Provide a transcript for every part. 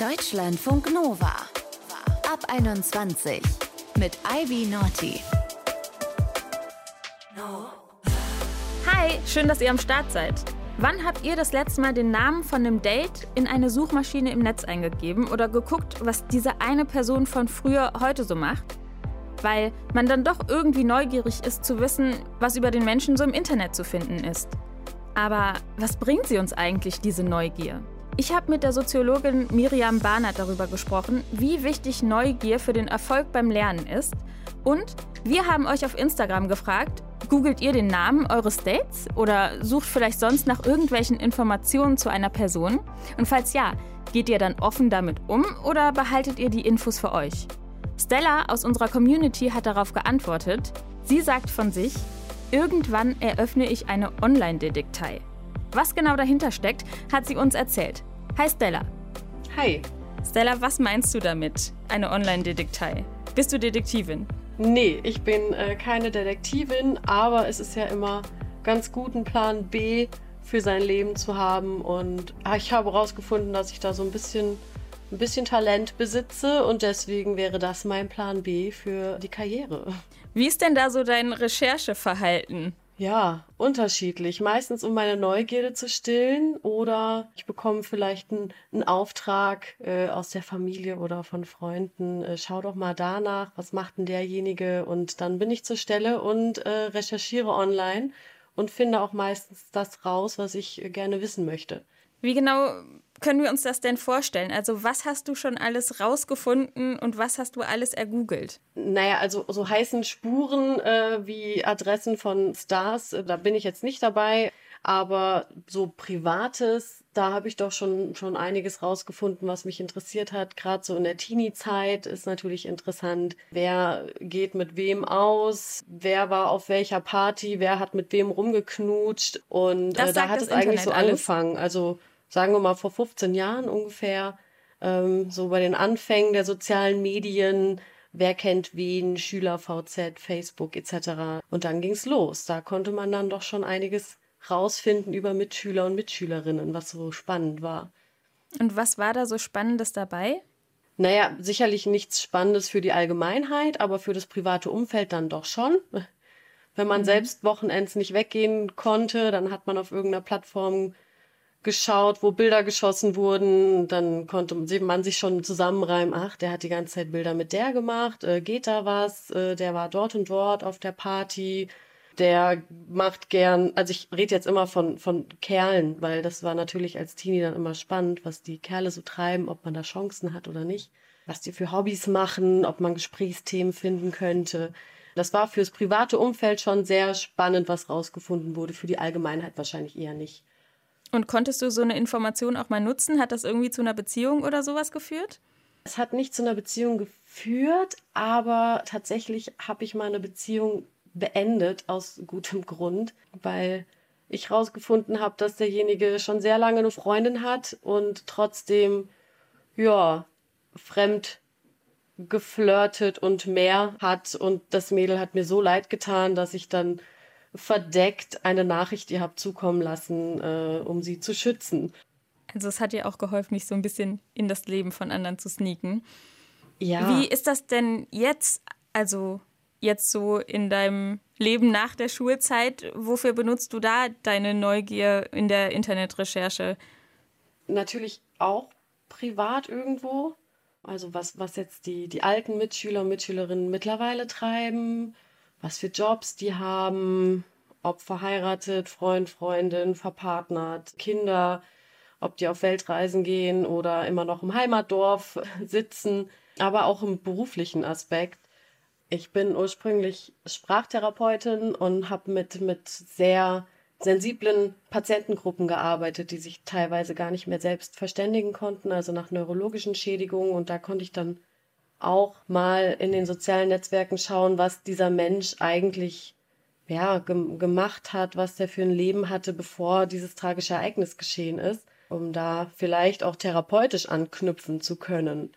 Deutschlandfunk Nova. Ab 21 mit Ivy Naughty. Hi, schön, dass ihr am Start seid. Wann habt ihr das letzte Mal den Namen von einem Date in eine Suchmaschine im Netz eingegeben oder geguckt, was diese eine Person von früher heute so macht? Weil man dann doch irgendwie neugierig ist zu wissen, was über den Menschen so im Internet zu finden ist. Aber was bringt sie uns eigentlich, diese Neugier? Ich habe mit der Soziologin Miriam Barnert darüber gesprochen, wie wichtig Neugier für den Erfolg beim Lernen ist. Und wir haben euch auf Instagram gefragt, googelt ihr den Namen eures Dates oder sucht vielleicht sonst nach irgendwelchen Informationen zu einer Person? Und falls ja, geht ihr dann offen damit um oder behaltet ihr die Infos für euch? Stella aus unserer Community hat darauf geantwortet. Sie sagt von sich, irgendwann eröffne ich eine Online-Detektei. Was genau dahinter steckt, hat sie uns erzählt. Hi Stella. Hi. Stella, was meinst du damit, eine Online-Detektei? Bist du Detektivin? Nee, ich bin äh, keine Detektivin, aber es ist ja immer ganz gut, einen Plan B für sein Leben zu haben. Und ah, ich habe herausgefunden, dass ich da so ein bisschen, ein bisschen Talent besitze und deswegen wäre das mein Plan B für die Karriere. Wie ist denn da so dein Rechercheverhalten? Ja, unterschiedlich. Meistens, um meine Neugierde zu stillen oder ich bekomme vielleicht einen, einen Auftrag äh, aus der Familie oder von Freunden. Äh, schau doch mal danach, was macht denn derjenige? Und dann bin ich zur Stelle und äh, recherchiere online und finde auch meistens das raus, was ich äh, gerne wissen möchte. Wie genau können wir uns das denn vorstellen? Also was hast du schon alles rausgefunden und was hast du alles ergoogelt? Naja, also so heißen Spuren äh, wie Adressen von Stars, äh, da bin ich jetzt nicht dabei. Aber so Privates, da habe ich doch schon, schon einiges rausgefunden, was mich interessiert hat. Gerade so in der Teenie-Zeit ist natürlich interessant. Wer geht mit wem aus? Wer war auf welcher Party? Wer hat mit wem rumgeknutscht? Und äh, da hat es eigentlich so alles? angefangen. Also sagen wir mal vor 15 Jahren ungefähr, ähm, so bei den Anfängen der sozialen Medien, wer kennt wen, Schüler, VZ, Facebook etc. Und dann ging's los. Da konnte man dann doch schon einiges rausfinden über Mitschüler und Mitschülerinnen, was so spannend war. Und was war da so Spannendes dabei? Naja, sicherlich nichts Spannendes für die Allgemeinheit, aber für das private Umfeld dann doch schon. Wenn man mhm. selbst Wochenends nicht weggehen konnte, dann hat man auf irgendeiner Plattform geschaut, wo Bilder geschossen wurden. Dann konnte man sich schon zusammenreimen, ach, der hat die ganze Zeit Bilder mit der gemacht, äh, geht da was, äh, der war dort und dort auf der Party, der macht gern, also ich rede jetzt immer von, von Kerlen, weil das war natürlich als Teenie dann immer spannend, was die Kerle so treiben, ob man da Chancen hat oder nicht, was die für Hobbys machen, ob man Gesprächsthemen finden könnte. Das war fürs private Umfeld schon sehr spannend, was rausgefunden wurde, für die Allgemeinheit wahrscheinlich eher nicht. Und konntest du so eine Information auch mal nutzen? Hat das irgendwie zu einer Beziehung oder sowas geführt? Es hat nicht zu einer Beziehung geführt, aber tatsächlich habe ich mal eine Beziehung beendet aus gutem Grund, weil ich herausgefunden habe, dass derjenige schon sehr lange eine Freundin hat und trotzdem, ja, fremd geflirtet und mehr hat und das Mädel hat mir so leid getan, dass ich dann verdeckt eine Nachricht ihr habt zukommen lassen, äh, um sie zu schützen. Also es hat ihr auch geholfen, mich so ein bisschen in das Leben von anderen zu sneaken. Ja. Wie ist das denn jetzt, also jetzt so in deinem Leben nach der Schulzeit? Wofür benutzt du da deine Neugier in der Internetrecherche? Natürlich auch privat irgendwo. Also was, was jetzt die, die alten Mitschüler und Mitschülerinnen mittlerweile treiben, was für Jobs die haben, ob verheiratet, Freund, Freundin, verpartnert, Kinder, ob die auf Weltreisen gehen oder immer noch im Heimatdorf sitzen, aber auch im beruflichen Aspekt. Ich bin ursprünglich Sprachtherapeutin und habe mit, mit sehr sensiblen Patientengruppen gearbeitet, die sich teilweise gar nicht mehr selbst verständigen konnten, also nach neurologischen Schädigungen. Und da konnte ich dann auch mal in den sozialen Netzwerken schauen, was dieser Mensch eigentlich ja, ge gemacht hat, was der für ein Leben hatte, bevor dieses tragische Ereignis geschehen ist, um da vielleicht auch therapeutisch anknüpfen zu können.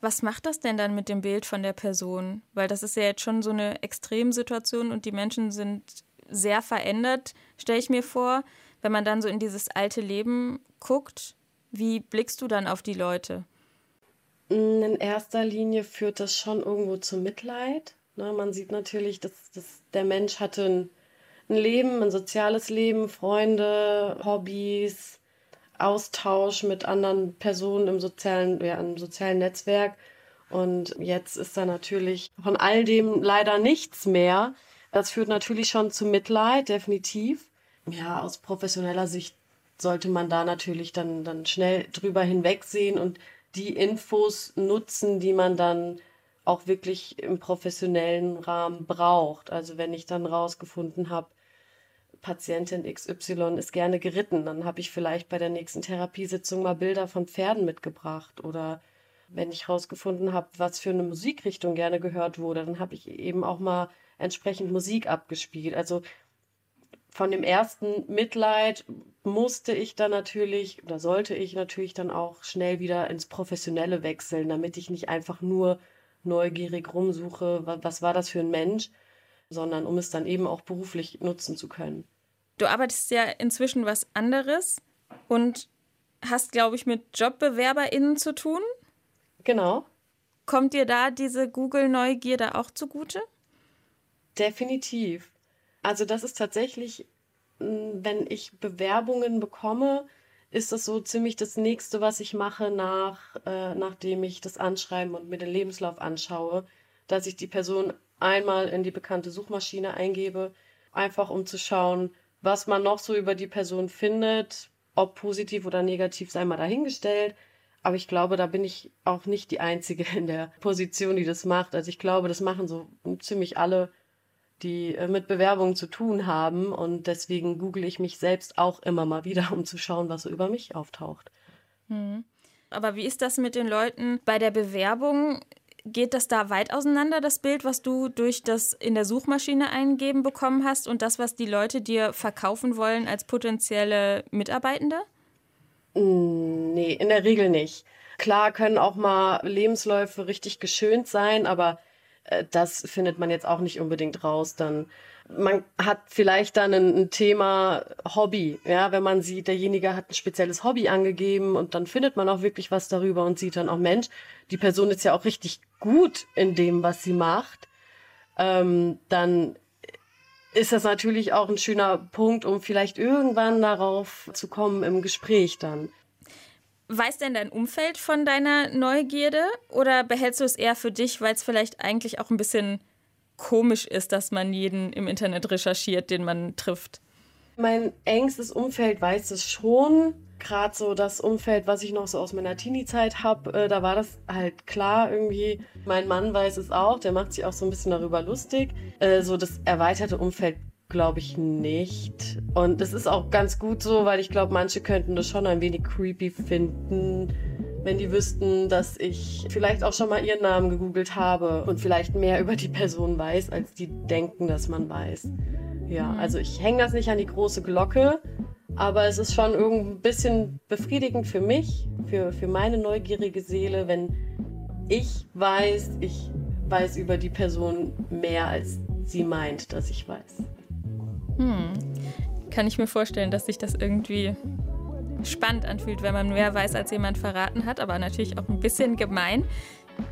Was macht das denn dann mit dem Bild von der Person? Weil das ist ja jetzt schon so eine Extremsituation und die Menschen sind sehr verändert, stelle ich mir vor. Wenn man dann so in dieses alte Leben guckt, wie blickst du dann auf die Leute? In erster Linie führt das schon irgendwo zu Mitleid. Ne, man sieht natürlich, dass, dass der Mensch hatte ein, ein Leben, ein soziales Leben, Freunde, Hobbys, Austausch mit anderen Personen im sozialen, ja, im sozialen Netzwerk. Und jetzt ist da natürlich von all dem leider nichts mehr. Das führt natürlich schon zu Mitleid, definitiv. Ja, aus professioneller Sicht sollte man da natürlich dann, dann schnell drüber hinwegsehen und die Infos nutzen, die man dann auch wirklich im professionellen Rahmen braucht. Also wenn ich dann rausgefunden habe, Patientin XY ist gerne geritten, dann habe ich vielleicht bei der nächsten Therapiesitzung mal Bilder von Pferden mitgebracht oder wenn ich rausgefunden habe, was für eine Musikrichtung gerne gehört wurde, dann habe ich eben auch mal entsprechend Musik abgespielt. Also von dem ersten Mitleid musste ich dann natürlich oder sollte ich natürlich dann auch schnell wieder ins Professionelle wechseln, damit ich nicht einfach nur neugierig rumsuche, was war das für ein Mensch, sondern um es dann eben auch beruflich nutzen zu können. Du arbeitest ja inzwischen was anderes und hast, glaube ich, mit JobbewerberInnen zu tun. Genau. Kommt dir da diese Google-Neugierde auch zugute? Definitiv. Also das ist tatsächlich, wenn ich Bewerbungen bekomme, ist das so ziemlich das nächste, was ich mache, nach, äh, nachdem ich das Anschreiben und mir den Lebenslauf anschaue, dass ich die Person einmal in die bekannte Suchmaschine eingebe, einfach um zu schauen, was man noch so über die Person findet, ob positiv oder negativ, sei mal dahingestellt. Aber ich glaube, da bin ich auch nicht die Einzige in der Position, die das macht. Also ich glaube, das machen so ziemlich alle die äh, mit Bewerbungen zu tun haben. Und deswegen google ich mich selbst auch immer mal wieder, um zu schauen, was so über mich auftaucht. Hm. Aber wie ist das mit den Leuten bei der Bewerbung? Geht das da weit auseinander, das Bild, was du durch das in der Suchmaschine eingeben bekommen hast und das, was die Leute dir verkaufen wollen als potenzielle Mitarbeitende? Hm, nee, in der Regel nicht. Klar können auch mal Lebensläufe richtig geschönt sein, aber das findet man jetzt auch nicht unbedingt raus. Dann man hat vielleicht dann ein, ein, Thema Hobby, ja, wenn man sieht, derjenige hat ein spezielles Hobby angegeben und dann findet man auch wirklich was darüber und sieht dann auch, Mensch, die Person ist ja auch richtig gut in dem, was sie macht. Ähm, dann ist das natürlich auch ein schöner Punkt, um vielleicht irgendwann darauf zu kommen im Gespräch dann. Weiß denn dein Umfeld von deiner Neugierde oder behältst du es eher für dich, weil es vielleicht eigentlich auch ein bisschen komisch ist, dass man jeden im Internet recherchiert, den man trifft? Mein engstes Umfeld weiß es schon. Gerade so das Umfeld, was ich noch so aus meiner Teenie-Zeit habe, äh, da war das halt klar irgendwie. Mein Mann weiß es auch, der macht sich auch so ein bisschen darüber lustig. Äh, so das erweiterte Umfeld glaube ich nicht. Und es ist auch ganz gut so, weil ich glaube, manche könnten das schon ein wenig creepy finden, wenn die wüssten, dass ich vielleicht auch schon mal ihren Namen gegoogelt habe und vielleicht mehr über die Person weiß, als die denken, dass man weiß. Ja, mhm. also ich hänge das nicht an die große Glocke, aber es ist schon irgendwie ein bisschen befriedigend für mich, für, für meine neugierige Seele, wenn ich weiß, ich weiß über die Person mehr, als sie meint, dass ich weiß. Hm. Kann ich mir vorstellen, dass sich das irgendwie spannend anfühlt, wenn man mehr weiß, als jemand verraten hat, aber natürlich auch ein bisschen gemein.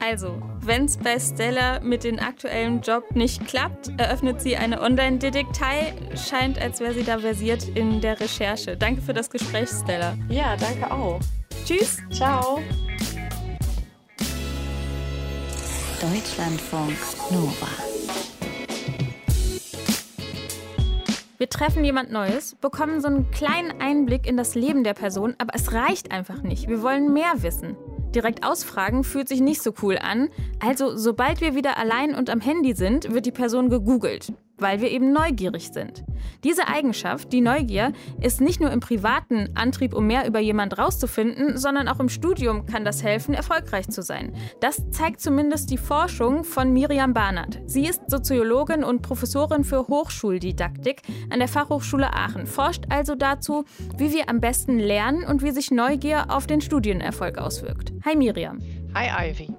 Also, wenn es bei Stella mit dem aktuellen Job nicht klappt, eröffnet sie eine Online-Detektei. Scheint, als wäre sie da versiert in der Recherche. Danke für das Gespräch, Stella. Ja, danke auch. Tschüss. Ciao. Deutschlandfunk Nova. Wir treffen jemand Neues, bekommen so einen kleinen Einblick in das Leben der Person, aber es reicht einfach nicht. Wir wollen mehr wissen. Direkt ausfragen fühlt sich nicht so cool an. Also, sobald wir wieder allein und am Handy sind, wird die Person gegoogelt weil wir eben neugierig sind. Diese Eigenschaft, die Neugier, ist nicht nur im privaten Antrieb, um mehr über jemand rauszufinden, sondern auch im Studium kann das helfen, erfolgreich zu sein. Das zeigt zumindest die Forschung von Miriam Barnard. Sie ist Soziologin und Professorin für Hochschuldidaktik an der Fachhochschule Aachen, forscht also dazu, wie wir am besten lernen und wie sich Neugier auf den Studienerfolg auswirkt. Hi Miriam. Hi Ivy.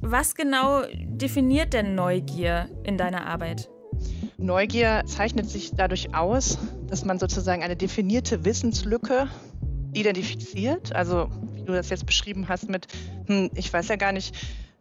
Was genau definiert denn Neugier in deiner Arbeit? Neugier zeichnet sich dadurch aus, dass man sozusagen eine definierte Wissenslücke identifiziert. Also du das jetzt beschrieben hast mit, hm, ich weiß ja gar nicht,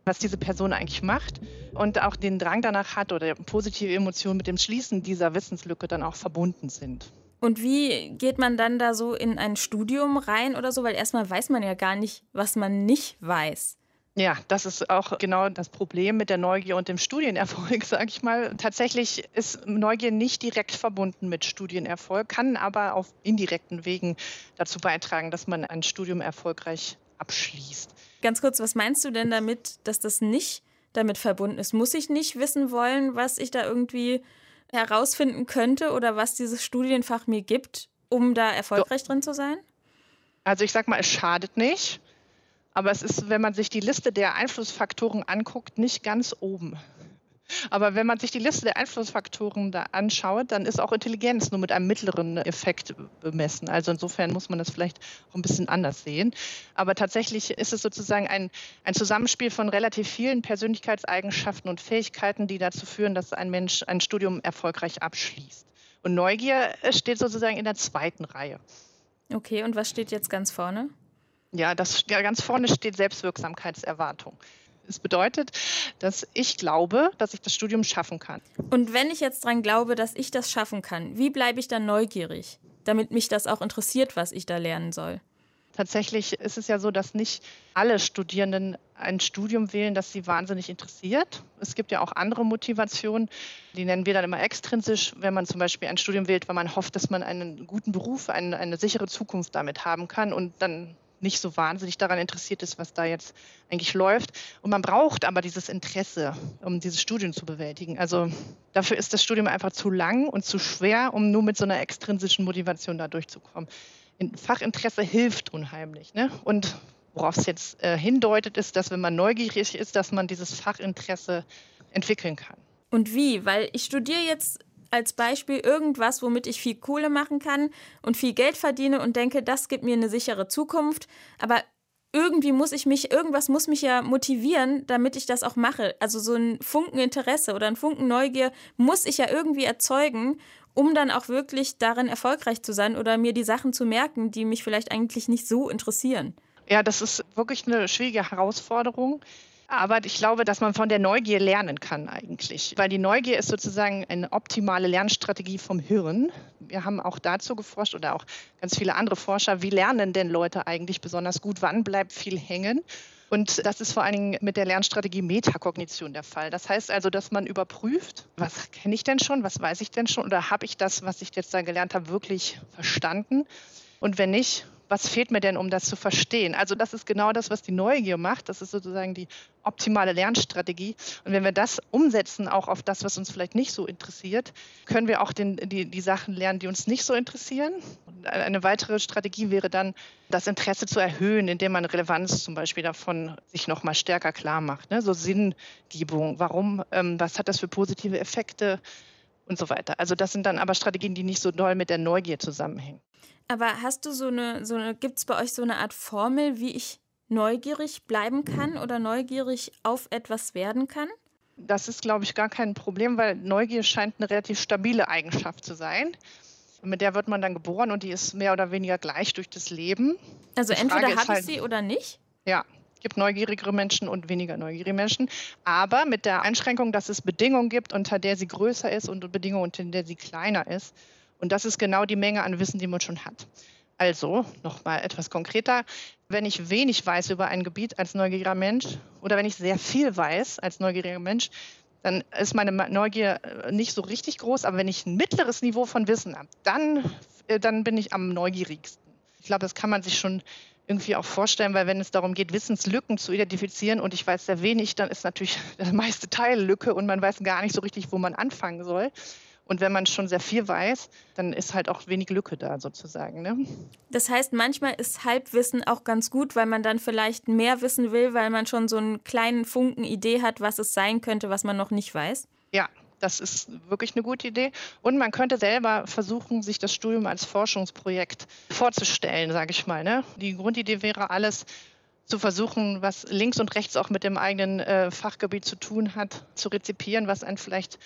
was diese Person eigentlich macht und auch den Drang danach hat oder positive Emotionen mit dem Schließen dieser Wissenslücke dann auch verbunden sind. Und wie geht man dann da so in ein Studium rein oder so? Weil erstmal weiß man ja gar nicht, was man nicht weiß. Ja, das ist auch genau das Problem mit der Neugier und dem Studienerfolg, sage ich mal. Tatsächlich ist Neugier nicht direkt verbunden mit Studienerfolg, kann aber auf indirekten Wegen dazu beitragen, dass man ein Studium erfolgreich abschließt. Ganz kurz, was meinst du denn damit, dass das nicht damit verbunden ist? Muss ich nicht wissen wollen, was ich da irgendwie herausfinden könnte oder was dieses Studienfach mir gibt, um da erfolgreich drin zu sein? Also ich sag mal, es schadet nicht. Aber es ist, wenn man sich die Liste der Einflussfaktoren anguckt, nicht ganz oben. Aber wenn man sich die Liste der Einflussfaktoren da anschaut, dann ist auch Intelligenz nur mit einem mittleren Effekt bemessen. Also insofern muss man das vielleicht auch ein bisschen anders sehen. Aber tatsächlich ist es sozusagen ein, ein Zusammenspiel von relativ vielen Persönlichkeitseigenschaften und Fähigkeiten, die dazu führen, dass ein Mensch ein Studium erfolgreich abschließt. Und Neugier steht sozusagen in der zweiten Reihe. Okay, und was steht jetzt ganz vorne? Ja, das ja, ganz vorne steht Selbstwirksamkeitserwartung. Es bedeutet, dass ich glaube, dass ich das Studium schaffen kann. Und wenn ich jetzt daran glaube, dass ich das schaffen kann, wie bleibe ich dann neugierig, damit mich das auch interessiert, was ich da lernen soll? Tatsächlich ist es ja so, dass nicht alle Studierenden ein Studium wählen, das sie wahnsinnig interessiert. Es gibt ja auch andere Motivationen, die nennen wir dann immer extrinsisch, wenn man zum Beispiel ein Studium wählt, weil man hofft, dass man einen guten Beruf, eine, eine sichere Zukunft damit haben kann und dann nicht so wahnsinnig daran interessiert ist, was da jetzt eigentlich läuft. Und man braucht aber dieses Interesse, um dieses Studium zu bewältigen. Also dafür ist das Studium einfach zu lang und zu schwer, um nur mit so einer extrinsischen Motivation da durchzukommen. Fachinteresse hilft unheimlich. Ne? Und worauf es jetzt äh, hindeutet, ist, dass wenn man neugierig ist, dass man dieses Fachinteresse entwickeln kann. Und wie? Weil ich studiere jetzt als Beispiel irgendwas, womit ich viel Kohle machen kann und viel Geld verdiene und denke, das gibt mir eine sichere Zukunft. Aber irgendwie muss ich mich, irgendwas muss mich ja motivieren, damit ich das auch mache. Also so ein Funken Interesse oder ein Funken Neugier muss ich ja irgendwie erzeugen, um dann auch wirklich darin erfolgreich zu sein oder mir die Sachen zu merken, die mich vielleicht eigentlich nicht so interessieren. Ja, das ist wirklich eine schwierige Herausforderung. Aber ich glaube, dass man von der Neugier lernen kann eigentlich. Weil die Neugier ist sozusagen eine optimale Lernstrategie vom Hirn. Wir haben auch dazu geforscht oder auch ganz viele andere Forscher, wie lernen denn Leute eigentlich besonders gut, wann bleibt viel hängen. Und das ist vor allen Dingen mit der Lernstrategie Metakognition der Fall. Das heißt also, dass man überprüft, was kenne ich denn schon, was weiß ich denn schon oder habe ich das, was ich jetzt da gelernt habe, wirklich verstanden? Und wenn nicht, was fehlt mir denn, um das zu verstehen? Also das ist genau das, was die Neugier macht. Das ist sozusagen die optimale Lernstrategie. Und wenn wir das umsetzen, auch auf das, was uns vielleicht nicht so interessiert, können wir auch den, die, die Sachen lernen, die uns nicht so interessieren. Und eine weitere Strategie wäre dann, das Interesse zu erhöhen, indem man Relevanz zum Beispiel davon sich noch mal stärker klar macht. Ne? So Sinngebung, warum, ähm, was hat das für positive Effekte und so weiter. Also das sind dann aber Strategien, die nicht so doll mit der Neugier zusammenhängen. Aber hast du so eine, so eine, gibt es bei euch so eine Art Formel, wie ich neugierig bleiben kann oder neugierig auf etwas werden kann? Das ist, glaube ich, gar kein Problem, weil Neugier scheint eine relativ stabile Eigenschaft zu sein. Mit der wird man dann geboren und die ist mehr oder weniger gleich durch das Leben. Also entweder habe ich halt, sie oder nicht? Ja, gibt neugierigere Menschen und weniger neugierige Menschen, aber mit der Einschränkung, dass es Bedingungen gibt, unter der sie größer ist und Bedingungen, unter der sie kleiner ist. Und das ist genau die Menge an Wissen, die man schon hat. Also, nochmal etwas konkreter, wenn ich wenig weiß über ein Gebiet als neugieriger Mensch oder wenn ich sehr viel weiß als neugieriger Mensch, dann ist meine Neugier äh, nicht so richtig groß. Aber wenn ich ein mittleres Niveau von Wissen habe, dann, äh, dann bin ich am neugierigsten. Ich glaube, das kann man sich schon irgendwie auch vorstellen, weil wenn es darum geht, Wissenslücken zu identifizieren und ich weiß sehr wenig, dann ist natürlich der meiste Teil Lücke und man weiß gar nicht so richtig, wo man anfangen soll. Und wenn man schon sehr viel weiß, dann ist halt auch wenig Lücke da sozusagen. Ne? Das heißt, manchmal ist Halbwissen auch ganz gut, weil man dann vielleicht mehr wissen will, weil man schon so einen kleinen Funken Idee hat, was es sein könnte, was man noch nicht weiß. Ja, das ist wirklich eine gute Idee. Und man könnte selber versuchen, sich das Studium als Forschungsprojekt vorzustellen, sage ich mal. Ne? Die Grundidee wäre alles zu versuchen, was links und rechts auch mit dem eigenen äh, Fachgebiet zu tun hat, zu rezipieren, was einen vielleicht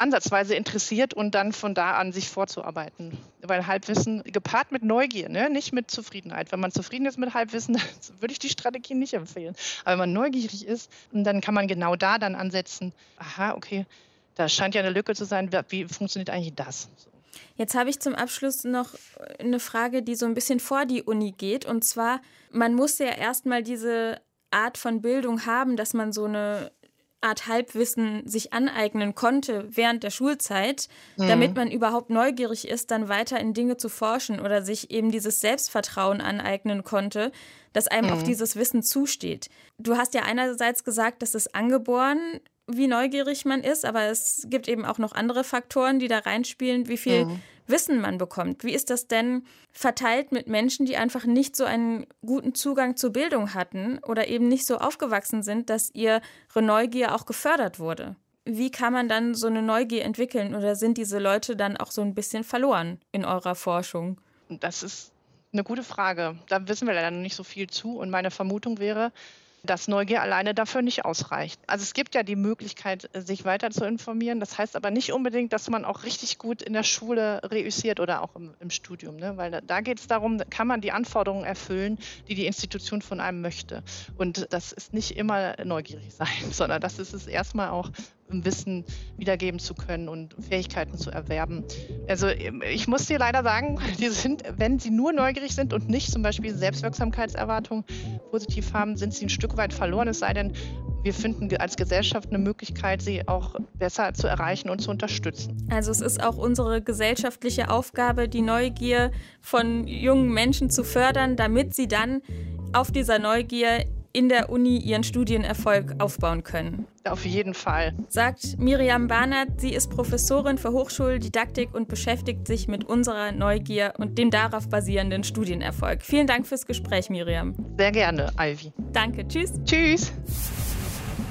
ansatzweise interessiert und dann von da an sich vorzuarbeiten. Weil Halbwissen gepaart mit Neugier, ne? nicht mit Zufriedenheit. Wenn man zufrieden ist mit Halbwissen, würde ich die Strategie nicht empfehlen. Aber wenn man neugierig ist, dann kann man genau da dann ansetzen, aha, okay, da scheint ja eine Lücke zu sein, wie funktioniert eigentlich das? Jetzt habe ich zum Abschluss noch eine Frage, die so ein bisschen vor die Uni geht. Und zwar, man muss ja erstmal diese Art von Bildung haben, dass man so eine Art Halbwissen sich aneignen konnte während der Schulzeit, mhm. damit man überhaupt neugierig ist, dann weiter in Dinge zu forschen oder sich eben dieses Selbstvertrauen aneignen konnte, dass einem mhm. auch dieses Wissen zusteht. Du hast ja einerseits gesagt, dass es angeboren wie neugierig man ist, aber es gibt eben auch noch andere Faktoren, die da reinspielen, wie viel mhm. Wissen man bekommt. Wie ist das denn verteilt mit Menschen, die einfach nicht so einen guten Zugang zur Bildung hatten oder eben nicht so aufgewachsen sind, dass ihre Neugier auch gefördert wurde? Wie kann man dann so eine Neugier entwickeln oder sind diese Leute dann auch so ein bisschen verloren in eurer Forschung? Das ist eine gute Frage. Da wissen wir leider noch nicht so viel zu und meine Vermutung wäre, dass Neugier alleine dafür nicht ausreicht. Also es gibt ja die Möglichkeit, sich weiter zu informieren. Das heißt aber nicht unbedingt, dass man auch richtig gut in der Schule reüssiert oder auch im, im Studium. Ne? Weil da, da geht es darum, kann man die Anforderungen erfüllen, die die Institution von einem möchte. Und das ist nicht immer neugierig sein, sondern das ist es erstmal auch Wissen wiedergeben zu können und Fähigkeiten zu erwerben. Also ich muss dir leider sagen, die sind, wenn sie nur neugierig sind und nicht zum Beispiel Selbstwirksamkeitserwartungen positiv haben, sind sie ein Stück weit verloren. Es sei denn, wir finden als Gesellschaft eine Möglichkeit, sie auch besser zu erreichen und zu unterstützen. Also es ist auch unsere gesellschaftliche Aufgabe, die Neugier von jungen Menschen zu fördern, damit sie dann auf dieser Neugier in der Uni ihren Studienerfolg aufbauen können. Auf jeden Fall. Sagt Miriam Barnert, sie ist Professorin für Hochschuldidaktik und beschäftigt sich mit unserer Neugier und dem darauf basierenden Studienerfolg. Vielen Dank fürs Gespräch, Miriam. Sehr gerne, Ivy. Danke, tschüss. Tschüss.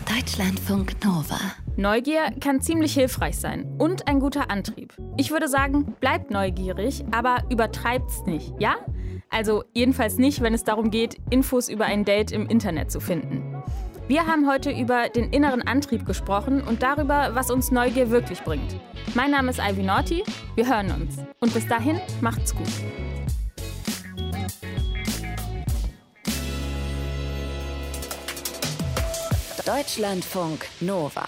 Deutschlandfunk Nova. Neugier kann ziemlich hilfreich sein und ein guter Antrieb. Ich würde sagen, bleibt neugierig, aber übertreibt's nicht, ja? Also jedenfalls nicht, wenn es darum geht, Infos über ein Date im Internet zu finden. Wir haben heute über den inneren Antrieb gesprochen und darüber, was uns Neugier wirklich bringt. Mein Name ist Ivy Naughty, wir hören uns. Und bis dahin, macht's gut. Deutschlandfunk Nova